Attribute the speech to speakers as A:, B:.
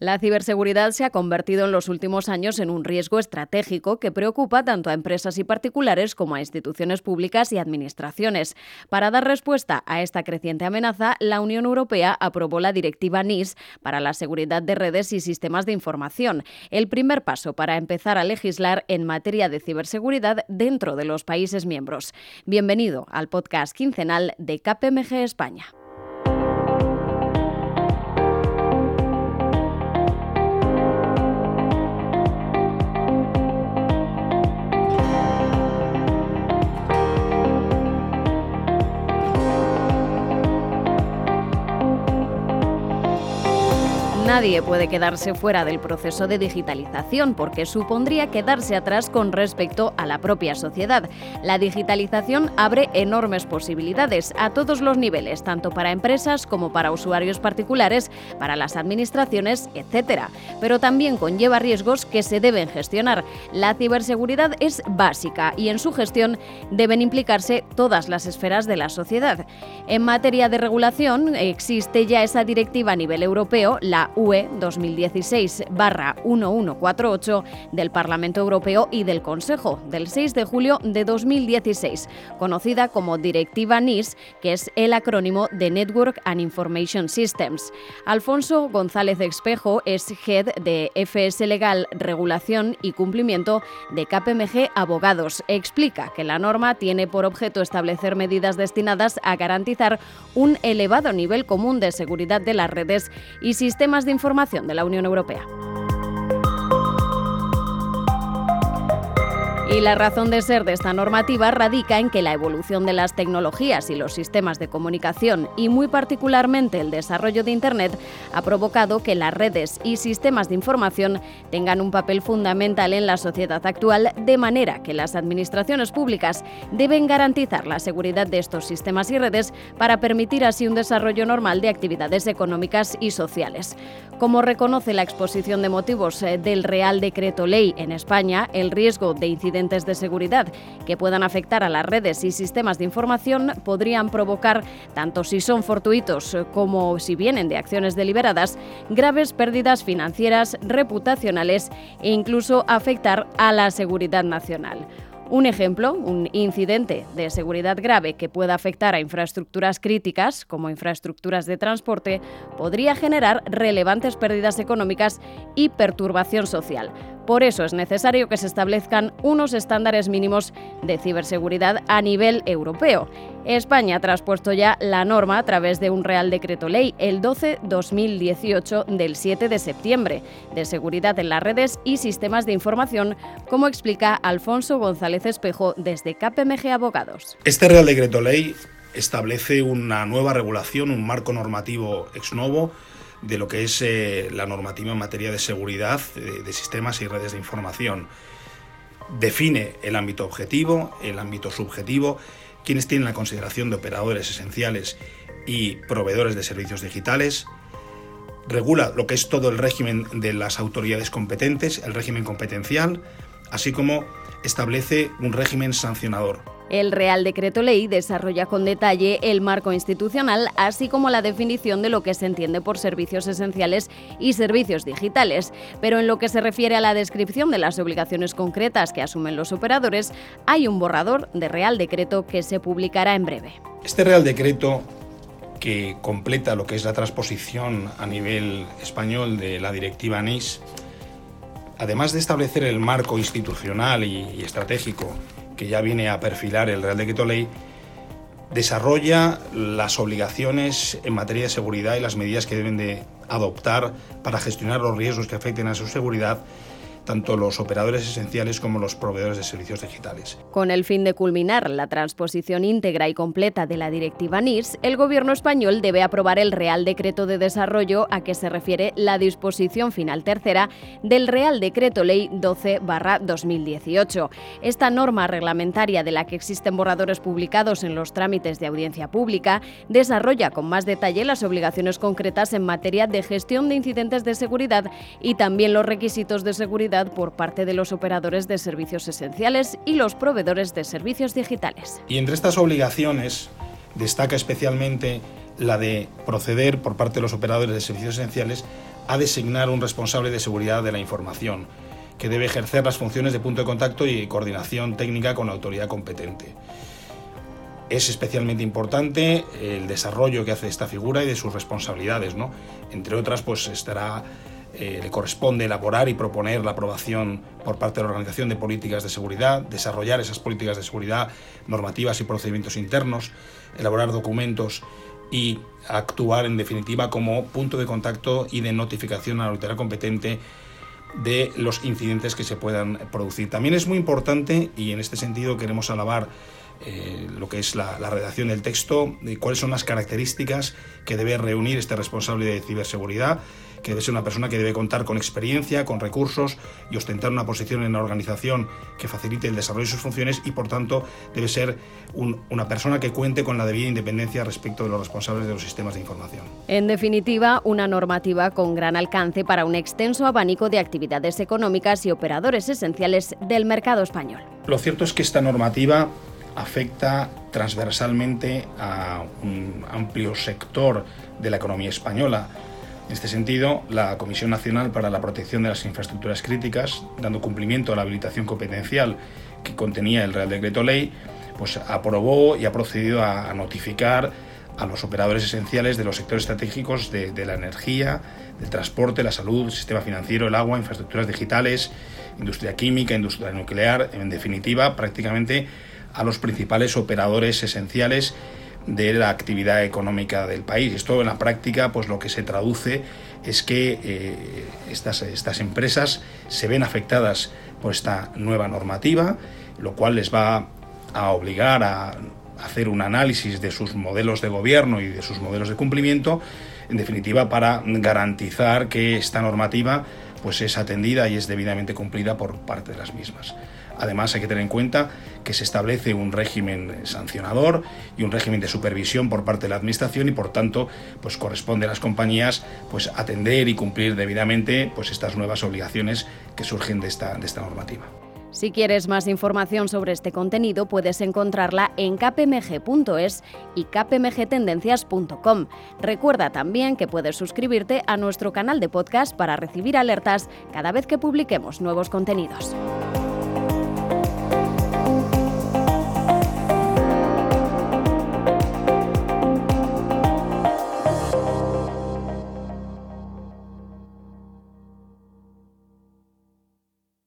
A: La ciberseguridad se ha convertido en los últimos años en un riesgo estratégico que preocupa tanto a empresas y particulares como a instituciones públicas y administraciones. Para dar respuesta a esta creciente amenaza, la Unión Europea aprobó la directiva NIS para la seguridad de redes y sistemas de información, el primer paso para empezar a legislar en materia de ciberseguridad dentro de los países miembros. Bienvenido al podcast quincenal de KPMG España. Nadie puede quedarse fuera del proceso de digitalización porque supondría quedarse atrás con respecto a la propia sociedad. La digitalización abre enormes posibilidades a todos los niveles, tanto para empresas como para usuarios particulares, para las administraciones, etc. Pero también conlleva riesgos que se deben gestionar. La ciberseguridad es básica y en su gestión deben implicarse todas las esferas de la sociedad. En materia de regulación existe ya esa directiva a nivel europeo, la UE 2016-1148 del Parlamento Europeo y del Consejo del 6 de julio de 2016, conocida como Directiva NIS, que es el acrónimo de Network and Information Systems. Alfonso González Espejo es Head de FS Legal, Regulación y Cumplimiento de KPMG Abogados. Explica que la norma tiene por objeto establecer medidas destinadas a garantizar un elevado nivel común de seguridad de las redes y sistemas de información de la Unión Europea. Y la razón de ser de esta normativa radica en que la evolución de las tecnologías y los sistemas de comunicación, y muy particularmente el desarrollo de Internet, ha provocado que las redes y sistemas de información tengan un papel fundamental en la sociedad actual, de manera que las administraciones públicas deben garantizar la seguridad de estos sistemas y redes para permitir así un desarrollo normal de actividades económicas y sociales. Como reconoce la exposición de motivos eh, del Real Decreto Ley en España, el riesgo de incidentes de seguridad que puedan afectar a las redes y sistemas de información podrían provocar, tanto si son fortuitos como si vienen de acciones deliberadas, graves pérdidas financieras, reputacionales e incluso afectar a la seguridad nacional. Un ejemplo, un incidente de seguridad grave que pueda afectar a infraestructuras críticas, como infraestructuras de transporte, podría generar relevantes pérdidas económicas y perturbación social. Por eso es necesario que se establezcan unos estándares mínimos de ciberseguridad a nivel europeo. España ha traspuesto ya la norma a través de un Real Decreto Ley, el 12-2018 del 7 de septiembre, de seguridad en las redes y sistemas de información, como explica Alfonso González Espejo desde KPMG Abogados.
B: Este Real Decreto Ley establece una nueva regulación, un marco normativo ex novo de lo que es eh, la normativa en materia de seguridad eh, de sistemas y redes de información. Define el ámbito objetivo, el ámbito subjetivo, quienes tienen la consideración de operadores esenciales y proveedores de servicios digitales, regula lo que es todo el régimen de las autoridades competentes, el régimen competencial, así como establece un régimen sancionador.
A: El Real Decreto Ley desarrolla con detalle el marco institucional, así como la definición de lo que se entiende por servicios esenciales y servicios digitales. Pero en lo que se refiere a la descripción de las obligaciones concretas que asumen los operadores, hay un borrador de Real Decreto que se publicará en breve.
B: Este Real Decreto que completa lo que es la transposición a nivel español de la directiva NIS, además de establecer el marco institucional y, estratégico que ya viene a perfilar el Real Decreto Ley, desarrolla las obligaciones en materia de seguridad y las medidas que deben de adoptar para gestionar los riesgos que afecten a su seguridad tanto los operadores esenciales como los proveedores de servicios digitales.
A: Con el fin de culminar la transposición íntegra y completa de la directiva NIS, el Gobierno español debe aprobar el Real Decreto de Desarrollo a que se refiere la disposición final tercera del Real Decreto Ley 12-2018. Esta norma reglamentaria de la que existen borradores publicados en los trámites de audiencia pública desarrolla con más detalle las obligaciones concretas en materia de gestión de incidentes de seguridad y también los requisitos de seguridad por parte de los operadores de servicios esenciales y los proveedores de servicios digitales.
B: Y entre estas obligaciones destaca especialmente la de proceder por parte de los operadores de servicios esenciales a designar un responsable de seguridad de la información, que debe ejercer las funciones de punto de contacto y coordinación técnica con la autoridad competente. Es especialmente importante el desarrollo que hace esta figura y de sus responsabilidades, ¿no? Entre otras, pues estará eh, le corresponde elaborar y proponer la aprobación por parte de la Organización de Políticas de Seguridad, desarrollar esas políticas de seguridad, normativas y procedimientos internos, elaborar documentos y actuar en definitiva como punto de contacto y de notificación a la autoridad competente de los incidentes que se puedan producir. También es muy importante, y en este sentido queremos alabar eh, lo que es la, la, redacción del texto, de cuáles son las características que debe reunir este responsable de ciberseguridad, que debe ser una persona que debe contar con experiencia, con recursos y ostentar una posición en la organización que facilite el desarrollo de sus funciones y por tanto debe ser un, una persona que cuente con la debida independencia respecto de los responsables de los sistemas de información.
A: En definitiva, una normativa con gran alcance para un extenso abanico de actividades económicas y operadores esenciales del mercado español.
B: Lo cierto es que esta normativa afecta transversalmente a un amplio sector de la economía española. En este sentido, la Comisión Nacional para la Protección de las Infraestructuras Críticas, dando cumplimiento a la habilitación competencial que contenía el Real Decreto Ley, pues aprobó y ha procedido a notificar a los operadores esenciales de los sectores estratégicos de, de, la energía, del transporte, la salud, el sistema financiero, el agua, infraestructuras digitales, industria química, industria nuclear, en definitiva, prácticamente a los principales operadores esenciales de la actividad económica del país. Esto en la práctica, pues lo que se traduce es que eh, estas, estas empresas se ven afectadas por esta nueva normativa, lo cual les va a obligar a hacer un análisis de sus modelos de gobierno y de sus modelos de cumplimiento, en definitiva, para garantizar que esta normativa pues es atendida y es debidamente cumplida por parte de las mismas. Además, hay que tener en cuenta que se establece un régimen sancionador y un régimen de supervisión por parte de la Administración y, por tanto, pues corresponde a las compañías pues, atender y cumplir debidamente pues, estas nuevas obligaciones que surgen de esta, de esta normativa.
A: Si quieres más información sobre este contenido, puedes encontrarla en kpmg.es y kpmgtendencias.com. Recuerda también que puedes suscribirte a nuestro canal de podcast para recibir alertas cada vez que publiquemos nuevos contenidos.